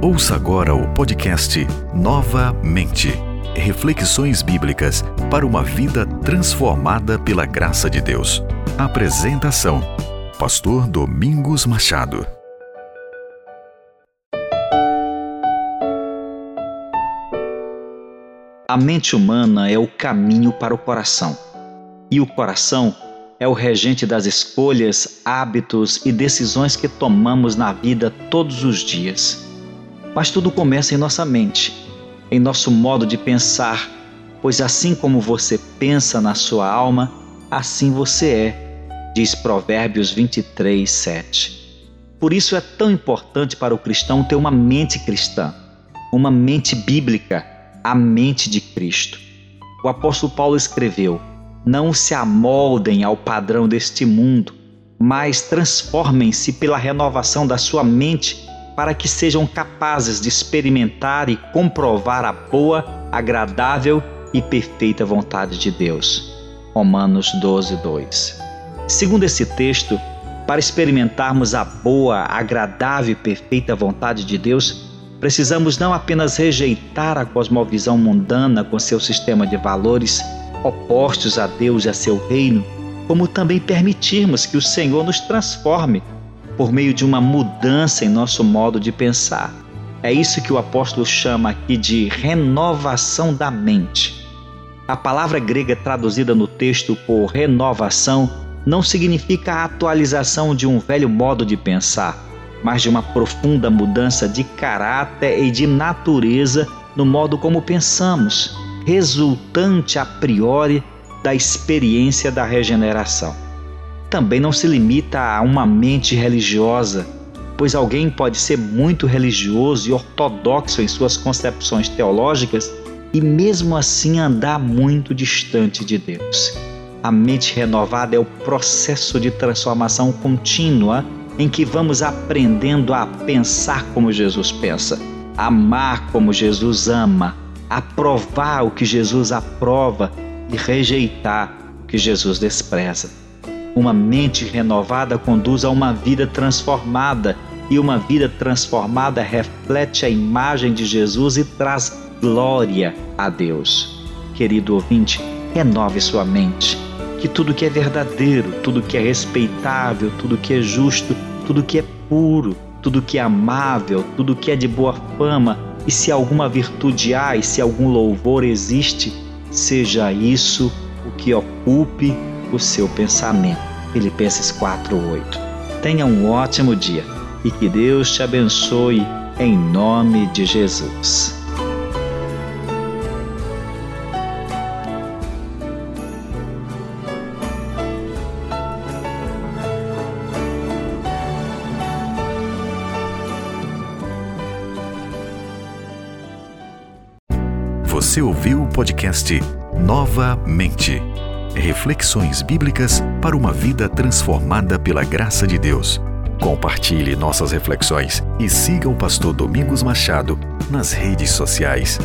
Ouça agora o podcast Nova Mente. Reflexões bíblicas para uma vida transformada pela graça de Deus. Apresentação: Pastor Domingos Machado. A mente humana é o caminho para o coração. E o coração é o regente das escolhas, hábitos e decisões que tomamos na vida todos os dias. Mas tudo começa em nossa mente, em nosso modo de pensar, pois assim como você pensa na sua alma, assim você é, diz Provérbios 23, 7. Por isso é tão importante para o cristão ter uma mente cristã, uma mente bíblica, a mente de Cristo. O apóstolo Paulo escreveu: Não se amoldem ao padrão deste mundo, mas transformem-se pela renovação da sua mente para que sejam capazes de experimentar e comprovar a boa, agradável e perfeita vontade de Deus. Romanos 12, 2. Segundo esse texto, para experimentarmos a boa, agradável e perfeita vontade de Deus, precisamos não apenas rejeitar a cosmovisão mundana com seu sistema de valores opostos a Deus e a seu reino, como também permitirmos que o Senhor nos transforme por meio de uma mudança em nosso modo de pensar. É isso que o apóstolo chama aqui de renovação da mente. A palavra grega traduzida no texto por renovação não significa a atualização de um velho modo de pensar, mas de uma profunda mudança de caráter e de natureza no modo como pensamos, resultante a priori da experiência da regeneração também não se limita a uma mente religiosa, pois alguém pode ser muito religioso e ortodoxo em suas concepções teológicas e mesmo assim andar muito distante de Deus. A mente renovada é o processo de transformação contínua em que vamos aprendendo a pensar como Jesus pensa, amar como Jesus ama, aprovar o que Jesus aprova e rejeitar o que Jesus despreza. Uma mente renovada conduz a uma vida transformada, e uma vida transformada reflete a imagem de Jesus e traz glória a Deus. Querido ouvinte, renove sua mente. Que tudo que é verdadeiro, tudo que é respeitável, tudo que é justo, tudo que é puro, tudo que é amável, tudo que é de boa fama, e se alguma virtude há e se algum louvor existe, seja isso o que ocupe o seu pensamento. Filipenses 4:8. Tenha um ótimo dia e que Deus te abençoe em nome de Jesus. Você ouviu o podcast Nova Mente. Reflexões bíblicas para uma vida transformada pela graça de Deus. Compartilhe nossas reflexões e siga o pastor Domingos Machado nas redes sociais.